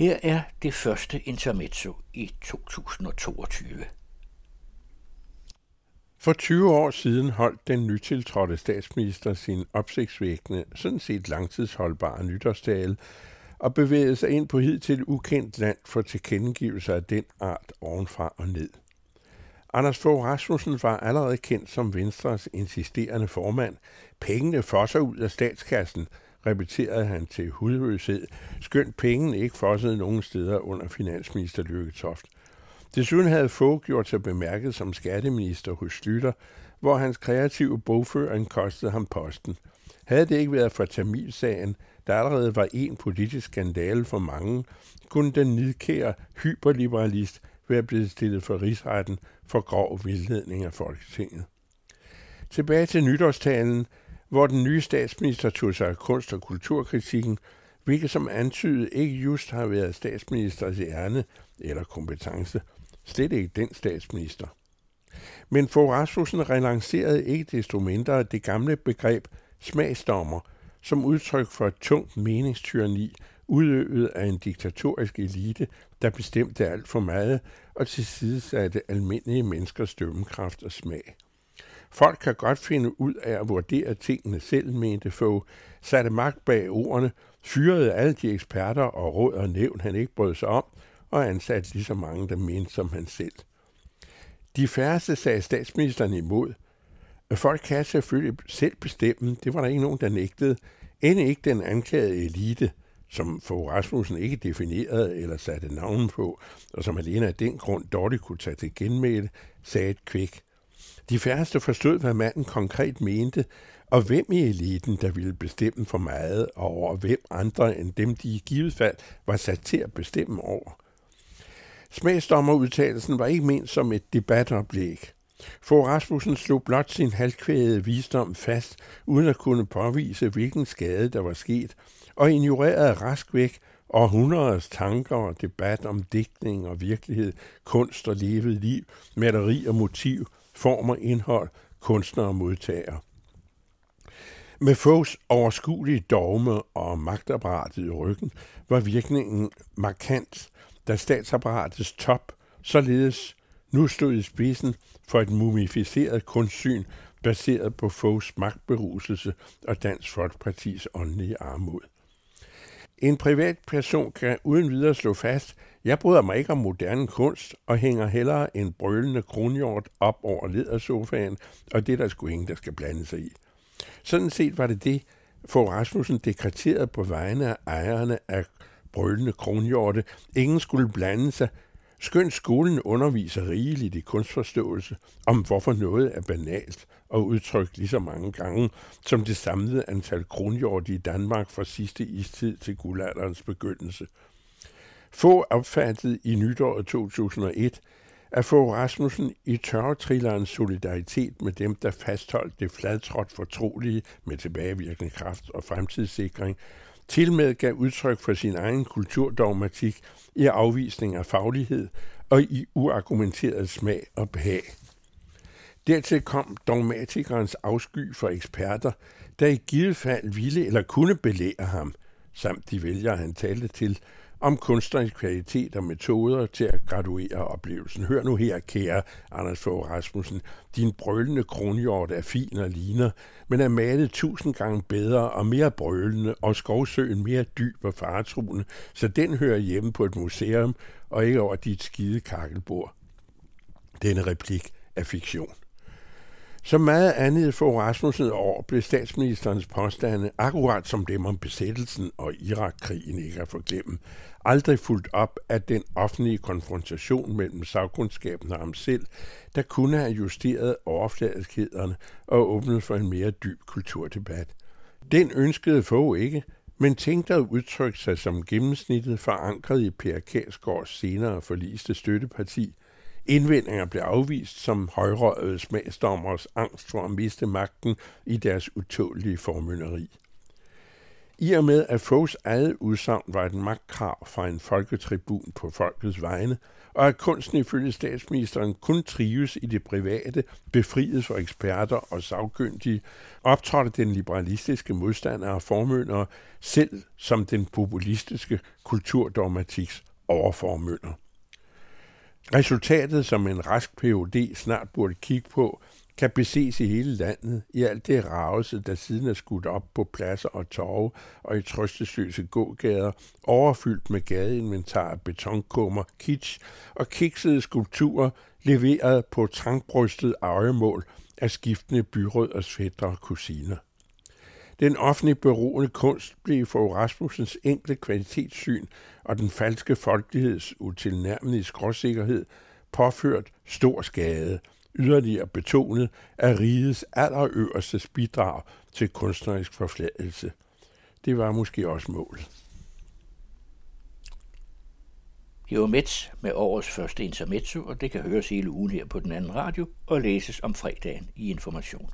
Her er det første intermezzo i 2022. For 20 år siden holdt den nytiltrådte statsminister sin opsigtsvækkende, sådan set langtidsholdbare nytårstale, og bevægede sig ind på hidtil ukendt land for tilkendegivelser af den art ovenfra og ned. Anders Fogh Rasmussen var allerede kendt som Venstres insisterende formand. Pengene fosser ud af statskassen, repeterede han til hudløshed, skønt pengene ikke fossede nogen steder under finansminister Lykke Toft. Desuden havde Fogh gjort sig bemærket som skatteminister hos Slytter, hvor hans kreative bogføring kostede ham posten. Havde det ikke været for Tamilsagen, der allerede var en politisk skandale for mange, kunne den nidkære hyperliberalist være blevet stillet for rigsretten for grov vildledning af Folketinget. Tilbage til nytårstalen, hvor den nye statsminister tog sig af kunst- og kulturkritikken, hvilket som antydet ikke just har været statsministers ærne eller kompetence. Slet ikke den statsminister. Men Fogh Rasmussen relancerede ikke desto mindre det gamle begreb smagsdommer som udtryk for et tungt meningstyranni, udøvet af en diktatorisk elite, der bestemte alt for meget og tilsidesatte almindelige menneskers dømmekraft og smag. Folk kan godt finde ud af at vurdere tingene selv, mente få, satte magt bag ordene, fyrede alle de eksperter og råd og nævn, han ikke brød sig om, og ansatte lige så mange, der mente som han selv. De færreste sagde statsministeren imod. Folk kan selvfølgelig selv bestemme, det var der ikke nogen, der nægtede, end ikke den anklagede elite, som Fogh Rasmussen ikke definerede eller satte navnen på, og som alene af den grund dårligt kunne tage til genmæle, sagde et kvæk. De færreste forstod, hvad manden konkret mente, og hvem i eliten, der ville bestemme for meget, og over hvem andre end dem, de i givet fald var sat til at bestemme over. Smagsdommerudtalelsen var ikke ment som et debatoplæg. For Rasmussen slog blot sin halvkvædede visdom fast, uden at kunne påvise, hvilken skade der var sket, og ignorerede rask væk århundreders tanker og debat om digtning og virkelighed, kunst og levet liv, maleri og motiv, form og indhold, kunstner og modtager. Med Foghs overskuelige dogme og magtapparatet i ryggen var virkningen markant, da statsapparatets top således nu stod i spidsen for et mumificeret kunstsyn baseret på Foghs magtberuselse og Dansk Folkepartis åndelige armod. En privat person kan uden videre slå fast, jeg bryder mig ikke om moderne kunst og hænger hellere en brølende kronhjort op over ledersofaen, og det er der sgu ingen, der skal blande sig i. Sådan set var det det, for Rasmussen dekreterede på vegne af ejerne af brølende kronhjorte. Ingen skulle blande sig, skønt skolen underviser rigeligt i kunstforståelse om, hvorfor noget er banalt og udtrykt lige så mange gange som det samlede antal kronhjorte i Danmark fra sidste istid til guldalderens begyndelse. Få opfattede i nytåret 2001, at få Rasmussen i tørretrillerens solidaritet med dem, der fastholdt det fladtrådt fortrolige med tilbagevirkende kraft og fremtidssikring, til med gav udtryk for sin egen kulturdogmatik i afvisning af faglighed og i uargumenteret smag og behag. Dertil kom dogmatikernes afsky for eksperter, der i givet fald ville eller kunne belære ham, samt de vælgere, han talte til, om kunstnerisk kvalitet og metoder til at graduere oplevelsen. Hør nu her, kære Anders Fogh Rasmussen. Din brølende kronhjort er fin og ligner, men er malet tusind gange bedre og mere brølende, og skovsøen mere dyb og faretruende, så den hører hjemme på et museum og ikke over dit skide kakkelbord. Denne replik er fiktion. Som meget andet for Rasmussen år blev statsministerens påstande, akkurat som dem om besættelsen og Irakkrigen ikke at forglemme, aldrig fuldt op af den offentlige konfrontation mellem sagkundskaben og ham selv, der kunne have justeret overfladeskederne og åbnet for en mere dyb kulturdebat. Den ønskede få ikke, men tænkte at udtrykke sig som gennemsnittet forankret i Per Kærsgaards senere forliste støtteparti, Indvendinger blev afvist som højrøde smagsdommers angst for at miste magten i deres utålige formynderi. I og med, at Foghs eget udsagn var et magtkrav fra en folketribun på folkets vegne, og at kunsten ifølge statsministeren kun trives i det private, befriet for eksperter og sagkyndige, optrådte den liberalistiske modstander af formyndere selv som den populistiske kulturdogmatiks overformynder. Resultatet, som en rask POD snart burde kigge på, kan beses i hele landet i alt det ravelse, der siden er skudt op på pladser og torve og i trøstesløse gågader, overfyldt med gadeinventar, betonkummer, kitsch og kiksede skulpturer, leveret på trangbrystet øjemål af skiftende byråd og svætter og kusiner. Den offentlige beroende kunst blev for Rasmussens enkle kvalitetssyn og den falske folkeligheds utilnærmelige skråsikkerhed påført stor skade – yderligere betonet af rigets allerøverste bidrag til kunstnerisk forfladelse. Det var måske også målet. Det var Mets med årets første intermezzo, og det kan høres hele ugen her på den anden radio og læses om fredagen i Information.